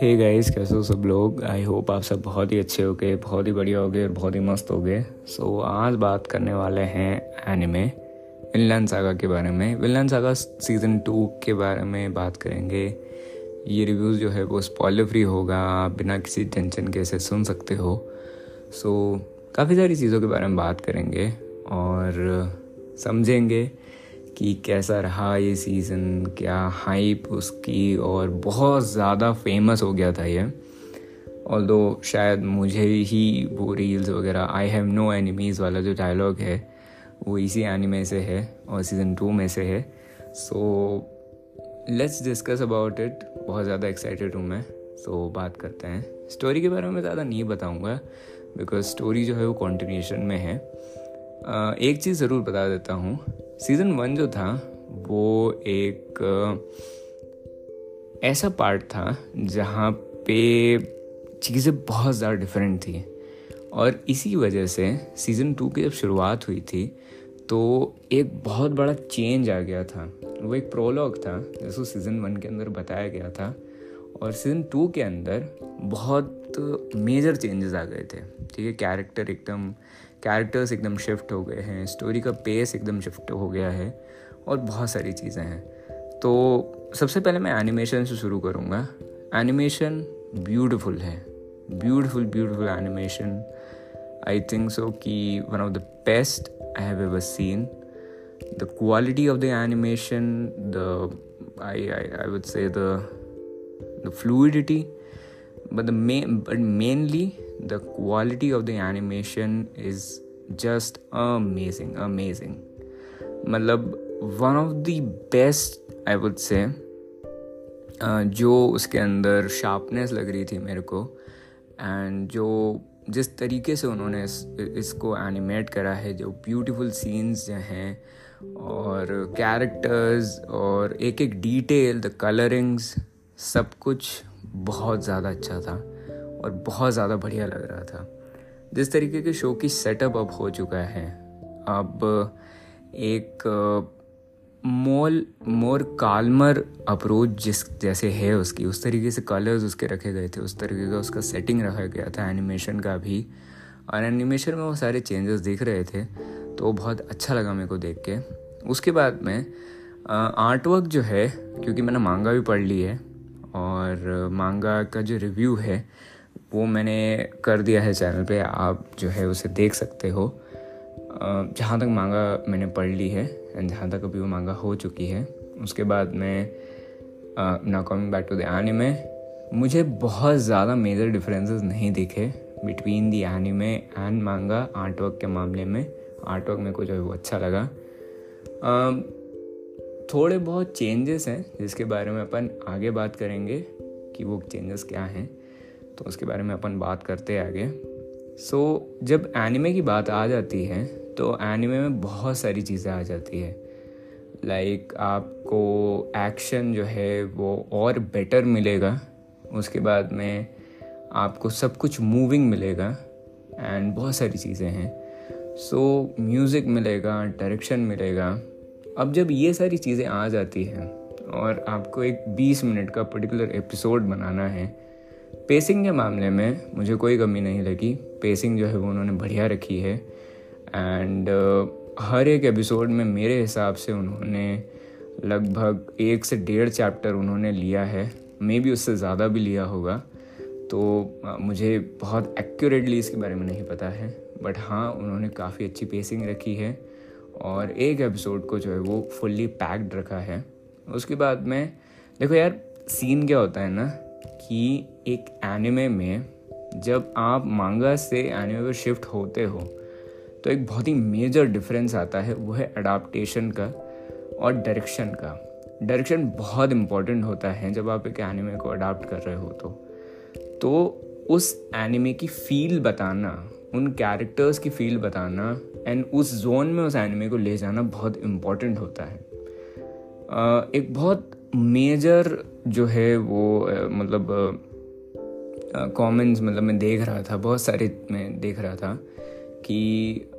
Hey guys कैसे हो सब लोग? आई होप आप सब बहुत ही अच्छे हो गए बहुत ही बढ़िया हो गए और बहुत ही मस्त हो गए सो so, आज बात करने वाले हैं एनिमे विनलैंड सागा के बारे में। विनलैंड सागा सीज़न टू के बारे में बात करेंगे। ये रिव्यूज़ जो है वो स्पॉइलर फ्री होगा आप बिना किसी टेंशन के इसे सुन सकते हो। सो so, काफ़ी सारी चीज़ों के बारे में बात करेंगे और समझेंगे। कि कैसा रहा ये सीज़न क्या हाइप उसकी और बहुत ज़्यादा फ़ेमस हो गया था ये। ऑल दो शायद मुझे ही वो रील्स वगैरह आई हैव नो एनिमीज़ वाला जो डायलॉग है, वो इसी एनिमे से है और सीज़न टू में से है। So let's discuss about it बहुत ज़्यादा एक्साइटेड हूँ मैं। सो बात करते हैं। स्टोरी के बारे में ज़्यादा नहीं बताऊँगा बिकॉज़ स्टोरी जो है वो कॉन्टिन्यूशन में है। एक चीज़ ज़रूर बता देता हूँ। सीज़न वन जो था, वो एक ऐसा पार्ट था जहाँ पे चीज़ें बहुत ज़्यादा डिफरेंट थी। और इसी वजह से सीज़न टू की जब शुरुआत हुई थी तो एक बहुत बड़ा चेंज आ गया था। वो एक प्रोलॉग था जैसे सीज़न वन के अंदर बताया गया था। और सीज़न टू के अंदर बहुत मेजर चेंजेस आ गए थे। ठीक है कैरेक्टर एकदम कैरेक्टर्स एकदम शिफ्ट हो गए हैं स्टोरी का पेस एकदम शिफ्ट हो गया है और बहुत सारी चीज़ें हैं। तो सबसे पहले मैं एनिमेशन से शुरू करूँगा। एनिमेशन ब्यूटीफुल है। Beautiful beautiful animation I think so कि one of the best I have ever seen the quality of the animation the I I I would say the fluidity main, but the quality of the animation is just amazing amazing. मतलब one of the best I would say जो उसके अंदर sharpness लग रही थी मेरे को and जो जिस तरीके से उन्होंने इस, इसको एनिमेट करा है जो ब्यूटीफुल सीन्स जो हैं और कैरेक्टर्स और एक एक डिटेल द कलरिंग्स सब कुछ बहुत ज़्यादा अच्छा था। और बहुत ज़्यादा बढ़िया लग रहा था। जिस तरीके के शो की सेटअप अब हो चुका है, अब एक मोल मोर कालमर अप्रोच जिस, जैसे है उसकी, उस तरीके से कलर्स उसके रखे गए थे, उस तरीके का उसका सेटिंग रखा गया था एनिमेशन का भी। और एनिमेशन में वो सारे चेंजेस दिख रहे थे तो बहुत अच्छा लगा मेरे को देख के। उसके बाद में आर्टवर्क जो है, क्योंकि मैंने मांगा भी पढ़ ली है, और मांगा का जो रिव्यू है वो मैंने कर दिया है चैनल पे, आप जो है उसे देख सकते हो। जहाँ तक मांगा मैंने पढ़ ली है एंड जहाँ तक अभी वो मांगा हो चुकी है। उसके बाद मैं ना coming back to the anime मुझे बहुत ज़्यादा मेजर डिफरेंसेस नहीं दिखे between the anime and manga art work के मामले में। आर्ट वर्क मेरे को जो है वो अच्छा लगा। थोड़े बहुत चेंजेस हैं, जिसके बारे में अपन आगे बात करेंगे कि वो चेंजेस क्या हैं। तो उसके बारे में अपन बात करते हैं आगे। सो so, जब एनिमे की बात आ जाती है तो एनिमे में बहुत सारी चीज़ें आ जाती है। लाइक like, आपको एक्शन जो है वो और बेटर मिलेगा। उसके बाद में आपको सब कुछ मूविंग मिलेगा एंड बहुत सारी चीज़ें हैं। सो so, म्यूज़िक मिलेगा डायरेक्शन मिलेगा। अब जब ये सारी चीज़ें आ जाती हैं और आपको एक 20 मिनट का पर्टिकुलर एपिसोड बनाना है पेसिंग के मामले में मुझे कोई कमी नहीं लगी। पेसिंग जो है वो उन्होंने बढ़िया रखी है। एंड uh, हर एक एपिसोड में मेरे हिसाब से उन्होंने लगभग एक से डेढ़ चैप्टर उन्होंने लिया है। मे भी उससे ज़्यादा भी लिया होगा। तो uh, मुझे बहुत एक्यूरेटली इसके बारे में नहीं पता है। बट हाँ उन्होंने काफ़ी अच्छी पेसिंग रखी है। और एक एपिसोड को जो है वो फुल्ली पैक्ड रखा है। उसके बाद में देखो यार सीन क्या होता है ना? कि एक एनिमे में जब आप मांगा से एनिमे पर शिफ्ट होते हो तो एक बहुत ही मेजर डिफरेंस आता है, वो है अडाप्टेशन का और डायरेक्शन का। डायरेक्शन बहुत इंपॉर्टेंट होता है जब आप एक एनिमे को अडाप्ट कर रहे हो तो। तो उस एनिमे की फील बताना, उन कैरेक्टर्स की फील बताना एंड उस जोन में उस एनिमे को ले जाना बहुत इंपॉर्टेंट होता है। एक बहुत मेजर जो है वो मतलब कॉमेंट्स मतलब मैं देख रहा था, बहुत सारे मैं देख रहा था कि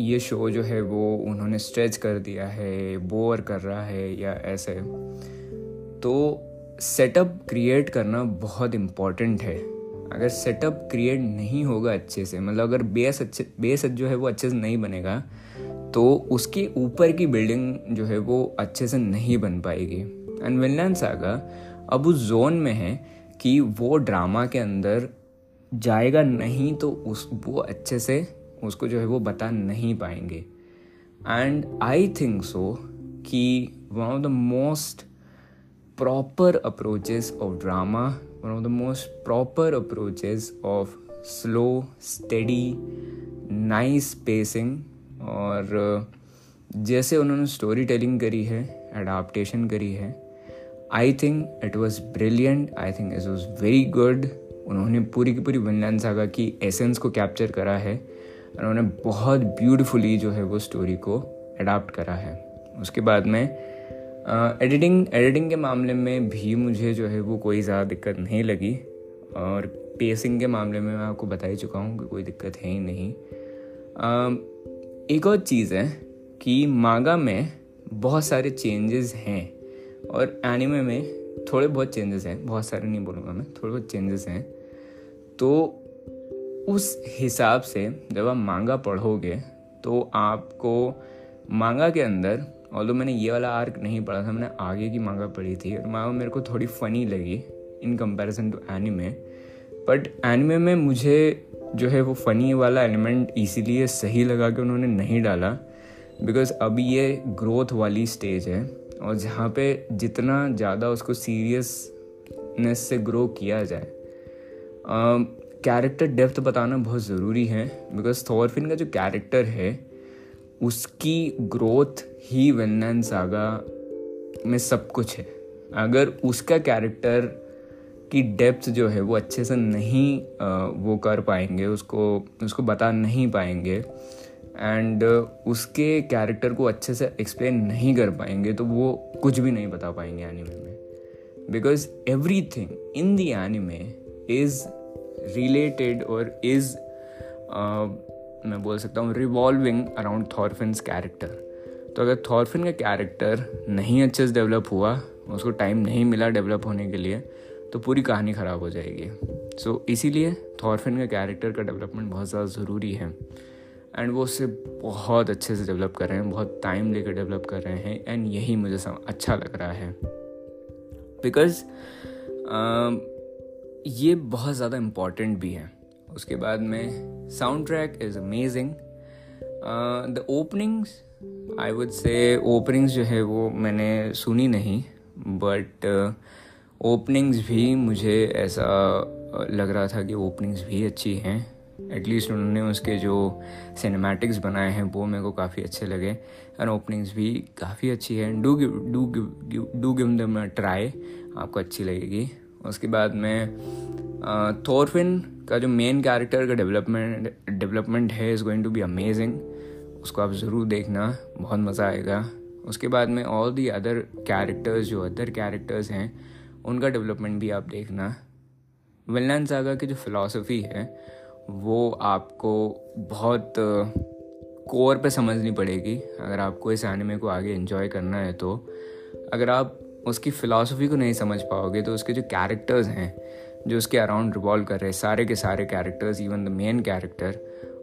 ये शो जो है वो उन्होंने स्ट्रेच कर दिया है बोर कर रहा है या ऐसे। तो सेटअप क्रिएट करना बहुत इंपॉर्टेंट है। अगर सेटअप क्रिएट नहीं होगा अच्छे से मतलब अगर बेस अच्छे, बेस जो है वो अच्छे से नहीं बनेगा तो उसके ऊपर की बिल्डिंग जो है वो अच्छे से नहीं बन पाएगी। एंड विनलैंड सागा अब उस जोन में है कि वो ड्रामा के अंदर जाएगा नहीं तो उस, वो अच्छे से उसको जो है वो बता नहीं पाएँगे। एंड आई थिंक सो कि one of the most proper approaches of drama one of the most proper approaches of slow study nice pacing और, जैसे उन्होंने स्टोरी टेलिंग करी है एडाप्टेशन करी है I think it was brilliant I think it was very good उन्होंने पूरी की पूरी विनलैंड सागा की एसेंस को कैप्चर करा है। उन्होंने बहुत ब्यूटीफुली जो है वो स्टोरी को अडाप्ट करा है। उसके बाद में एडिटिंग uh, एडिटिंग के मामले में भी मुझे जो है वो कोई ज़्यादा दिक्कत नहीं लगी। और पेसिंग के मामले में मैं आपको बता ही चुका हूँ कि कोई दिक्कत है ही नहीं। आ, एक और चीज़ है कि मागा में बहुत सारे चेंजेस हैं। और एनिमे में थोड़े बहुत चेंजेस हैं, बहुत सारे नहीं बोलूँगा मैं, थोड़े बहुत चेंजेस हैं। तो उस हिसाब से जब आप मांगा पढ़ोगे तो आपको मांगा के अंदर और तो मैंने ये वाला आर्क नहीं पढ़ा था, मैंने आगे की मांगा पढ़ी थी, और मांगा मेरे को थोड़ी फ़नी लगी in comparison to anime but anime में मुझे जो है वो फ़नी वाला एलिमेंट इसीलिए सही लगा कि उन्होंने नहीं डाला बिकॉज़ अभी ये ग्रोथ वाली स्टेज है। और जहाँ पे जितना ज़्यादा उसको सीरियसनेस से ग्रो किया जाए। कैरेक्टर डेप्थ बताना बहुत ज़रूरी है बिकॉज़ थॉरफिन का जो कैरेक्टर है, उसकी ग्रोथ ही वेन्नैन सागा में सब कुछ है। अगर उसका कैरेक्टर की डेप्थ जो है, वो अच्छे से नहीं वो कर पाएँगे, उसको उसको बता नहीं पाएँगे एंड उसके कैरेक्टर को अच्छे से एक्सप्लेन नहीं कर पाएँगे तो वो कुछ भी नहीं बता पाएँगे एनिमे में। Because every thing in the anime is related और इज़ मैं बोल सकता हूँ रिवॉल्विंग अराउंड थॉरफिन कैरेक्टर तो अगर थॉरफिन का कैरेक्टर नहीं अच्छे से डेवलप हुआ उसको टाइम नहीं मिला डेवलप होने के लिए तो पूरी कहानी ख़राब हो जाएगी। सो so, इसीलिए थॉरफिन का कैरेक्टर का डेवलपमेंट बहुत ज़्यादा ज़रूरी है। एंड वो उसे बहुत अच्छे से डेवलप कर रहे हैं बहुत टाइम लेकर डेवलप कर रहे हैं एंड यही मुझे अच्छा लग रहा है। बिकॉज़ ये बहुत ज़्यादा इंपॉर्टेंट भी है। उसके बाद में sound track is amazing. The openings I would say openings जो है वो मैंने सुनी नहीं बट ओपनिंग्स uh, भी मुझे ऐसा लग रहा था कि ओपनिंग्स भी अच्छी हैं। एटलीस्ट उन्होंने उसके जो सिनेमैटिक्स बनाए हैं, वो मेरे को काफ़ी अच्छे लगे। एंड ओपनिंग्स भी काफ़ी अच्छी है। Do do do give them try आपको अच्छी लगेगी। उसके बाद में थोरफिन का जो मेन कैरेक्टर का डेवलपमेंट डेवलपमेंट है is going to be amazing उसको आप ज़रूर देखना, बहुत मज़ा आएगा। उसके बाद में ऑल दी अदर कैरेक्टर्स जो अदर कैरेक्टर्स हैं, उनका डेवलपमेंट भी आप देखना। विलन सागा की जो फिलॉसफी है वो आपको बहुत कोर पे समझनी पड़ेगी। अगर आपको इस एनिमे को आगे इन्जॉय करना है तो। अगर आप उसकी फ़िलासफ़ी को नहीं समझ पाओगे तो उसके जो कैरेक्टर्स हैं, जो उसके अराउंड रिवॉल्व कर रहे हैं, सारे के सारे characters even the main character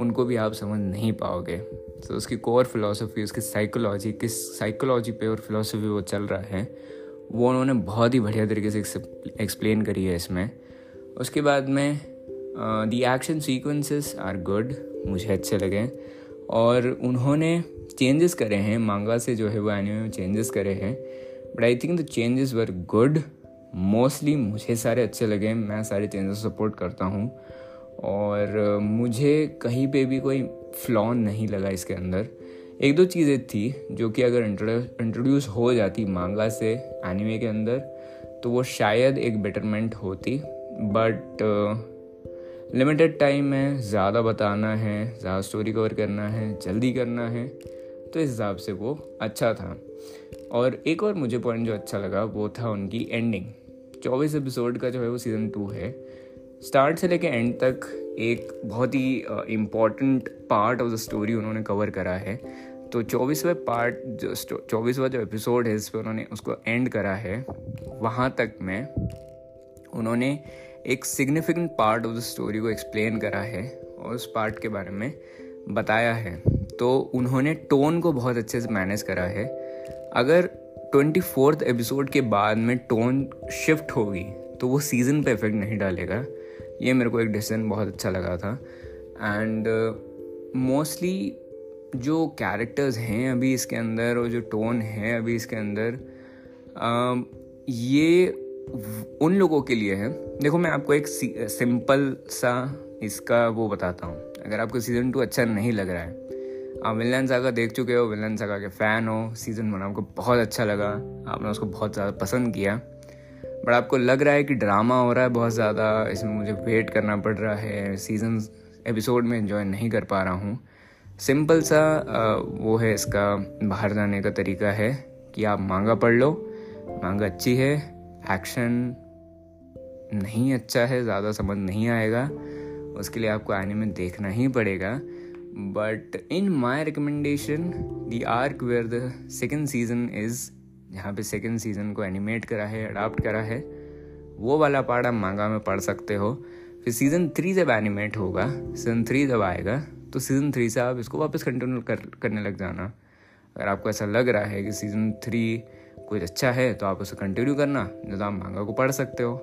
उनको भी आप समझ नहीं पाओगे। तो उसकी कोर फिलोसफी उसकी साइकोलॉजी किस साइकोलॉजी पे और फिलोसफी वो चल रहा है, वो उन्होंने बहुत ही बढ़िया तरीके से एक्सप्लेन करी है इसमें। उसके बाद में the action sequences are good मुझे अच्छे लगे। और उन्होंने चेंजेस करे हैं मांगा से जो है वो एनिमे में चेंजेस करे हैं। But I think the changes were good mostly मुझे सारे अच्छे लगे, मैं सारे चेंजेस सपोर्ट करता हूँ। और मुझे कहीं पे भी कोई फ्लॉ नहीं लगा इसके अंदर। एक दो चीज़ें थी, जो कि अगर इंट्रोड्यूस हो जाती मांगा से एनिमे के अंदर तो वो शायद एक बेटरमेंट होती। बट लिमिटेड टाइम है, ज़्यादा बताना है, ज़्यादा स्टोरी कवर करना है, जल्दी करना है तो इस हिसाब से वो अच्छा था। और एक और मुझे पॉइंट जो अच्छा लगा, वो था उनकी एंडिंग चौबीस एपिसोड का जो है वो सीज़न टू है। स्टार्ट से लेके एंड तक एक बहुत ही important part of the story उन्होंने कवर करा है। तो चौबीसवें पार्ट जो चौबीसवा जो एपिसोड है, इस पर उन्होंने उसको एंड करा है। वहाँ तक में उन्होंने एक significant part of the story को एक्सप्लेन करा है और उस पार्ट के बारे में बताया है। तो उन्होंने टोन को बहुत अच्छे से मैनेज करा है। अगर ट्वेंटी फोर्थ एपिसोड के बाद में टोन शिफ्ट होगी तो वो सीज़न पे इफ़ेक्ट नहीं डालेगा। ये मेरे को एक डिसीज़न बहुत अच्छा लगा था। एंड मोस्टली uh, जो कैरेक्टर्स हैं अभी इसके अंदर और जो टोन है अभी इसके अंदर uh, ये उन लोगों के लिए है। देखो, मैं आपको एक सिंपल सा इसका वो बताता हूँ। अगर आपको सीज़न टू अच्छा नहीं लग रहा है, आप विलन सागा देख चुके हो, विलन सागा के फ़ैन हो सीज़न वन आपको बहुत अच्छा लगा, आपने उसको बहुत ज़्यादा पसंद किया। बट आपको लग रहा है कि ड्रामा हो रहा है बहुत ज़्यादा, इसमें मुझे वेट करना पड़ रहा है सीज़न एपिसोड में इन्जॉय नहीं कर पा रहा हूँ। सिंपल सा वो है इसका, बाहर जाने का तरीका है कि आप मांगा पढ़ लो, मांगा अच्छी है एक्शन नहीं अच्छा है, ज़्यादा समझ नहीं आएगा। उसके लिए आपको आने में देखना ही पड़ेगा। But in my recommendation the arc where the second season is जहाँ पे सेकेंड सीज़न को एनिमेट करा है अडाप्ट करा है, वो वाला पार्ट आप मांगा में पढ़ सकते हो। फिर सीज़न थ्री जब एनिमेट होगा सीज़न थ्री जब आएगा तो सीज़न थ्री से आप इसको वापस कंटिन्यू कर, करने लग जाना। अगर आपको ऐसा लग रहा है कि सीज़न थ्री कुछ अच्छा है तो आप उसे कंटिन्यू करना नहीं तो आप मांगा को पढ़ सकते हो।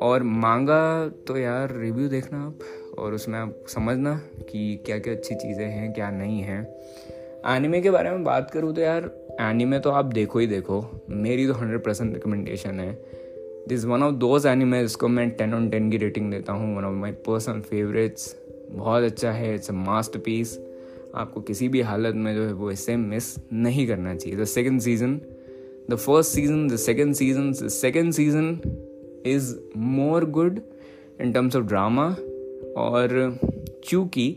और मांगा तो यार रिव्यू देखना आप, और उसमें आप समझना कि क्या क्या अच्छी चीज़ें हैं, क्या नहीं हैं। एनिमे के बारे में बात करूँ तो यार एनिमे तो आप देखो ही देखो। मेरी तो हंड्रेड परसेंट रिकमेंडेशन है। This one of those anime जिसको मैं टेन ऑन टेन की रेटिंग देता हूँ one of my personal favourites बहुत अच्छा है इट्स अ मास्टर पीस आपको किसी भी हालत में जो है वो इसे मिस नहीं करना चाहिए। The second season the first season the second season the second season is more good in terms of drama और चूँकि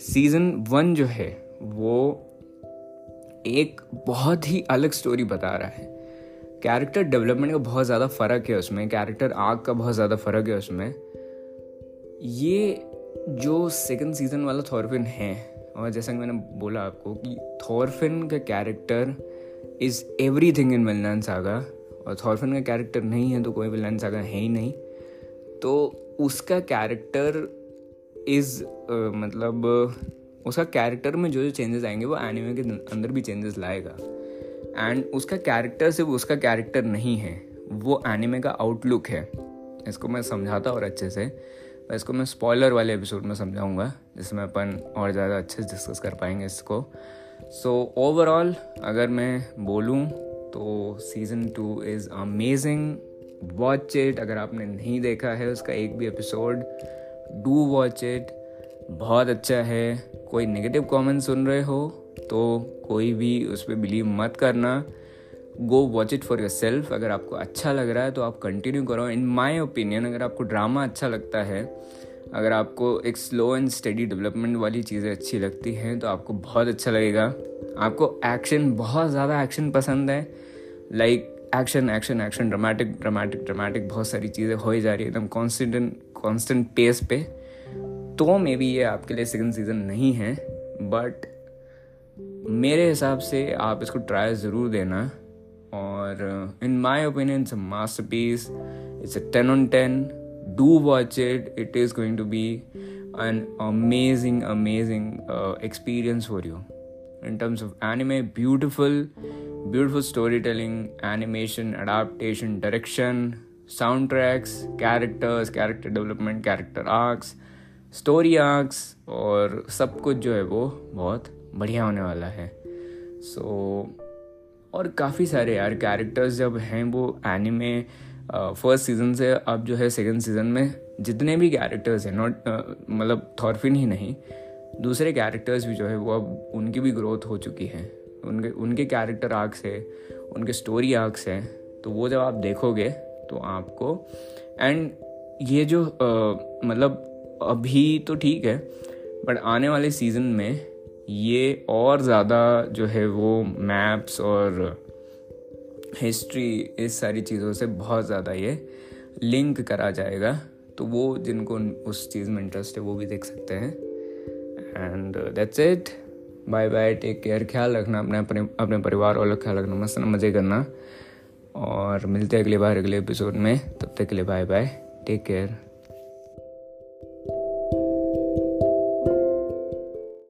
सीज़न वन जो है, वो एक बहुत ही अलग स्टोरी बता रहा है। कैरेक्टर डेवलपमेंट का बहुत ज़्यादा फ़र्क है उसमें कैरेक्टर आग का बहुत ज़्यादा फ़र्क है उसमें। ये जो सेकंड सीज़न वाला थॉरफिन है, और जैसा कि मैंने बोला आपको कि थॉरफिन का character is everything in Vinland Saga और थॉरफिन का कैरेक्टर नहीं है तो कोई विलन सागा है ही नहीं। तो उसका कैरेक्टर इज़ uh, मतलब उसका कैरेक्टर में जो जो चेंजेस आएँगे वो एनिमे के अंदर भी चेंजेस लाएगा। एंड उसका कैरेक्टर सिर्फ़ उसका कैरेक्टर नहीं है वो एनिमे का आउटलुक है। इसको मैं समझाता और अच्छे से। इसको मैं स्पॉयलर वाले एपिसोड में समझाऊँगा जिसमें अपन और ज़्यादा अच्छे से डिस्कस कर पाएँगे इसको। सो ओवरऑल अगर मैं बोलूँ तो season two is amazing watch it अगर आपने नहीं देखा है उसका एक भी एपिसोड डू वॉच इट बहुत अच्छा है। कोई नेगेटिव कमेंट सुन रहे हो तो कोई भी उस पर बिलीव मत करना। Go watch it for yourself अगर आपको अच्छा लग रहा है तो आप कंटिन्यू करो। इन माई ओपिनियन अगर आपको ड्रामा अच्छा लगता है अगर आपको एक स्लो एंड स्टडी डेवलपमेंट वाली चीज़ें अच्छी लगती हैं तो आपको बहुत अच्छा लगेगा। आपको एक्शन बहुत ज़्यादा एक्शन पसंद है। Like action action action dramatic dramatic dramatic बहुत सारी चीज़ें हो ही जा रही है एकदम कॉन्स्टेंट कॉन्स्टेंट पेस पे। तो मे बी ये आपके लिए सेकंड सीज़न नहीं है बट मेरे हिसाब से आप इसको ट्राई ज़रूर देना। और in my opinion it's a masterpiece it's a ten on ten do watch it it is going to be an amazing amazing uh, experience for you in terms of anime beautiful beautiful storytelling animation adaptation direction soundtracks characters character development character arcs story arcs और कुछ जो है वो बहुत बढ़िया होने वाला है सो so, और काफ़ी सारे यार कैरेक्टर्स जब हैं वो एनिमे फ़र्स्ट सीज़न से अब जो है सेकंड सीज़न में जितने भी कैरेक्टर्स हैं नॉट मतलब थॉरफिन ही नहीं दूसरे कैरेक्टर्स भी जो है वो अब उनकी भी ग्रोथ हो चुकी है। उनके उनके कैरेक्टर आर्क्स है उनके स्टोरी आर्क्स हैं तो वो जब आप देखोगे तो आपको एंड ये जो uh, मतलब अभी तो ठीक है बट आने वाले सीज़न में ये और ज़्यादा जो है वो मैप्स और हिस्ट्री इस सारी चीज़ों से बहुत ज़्यादा ये लिंक करा जाएगा। तो वो जिनको उस चीज़ में इंटरेस्ट है, वो भी देख सकते हैं। And that's it bye bye take care ख्याल रखना अपने अपने अपने परिवार वालों का ख्याल रखना। मस्त मज़े करना। और मिलते हैं अगली बार अगले एपिसोड में। तब तक के लिए बाय बाय टेक केयर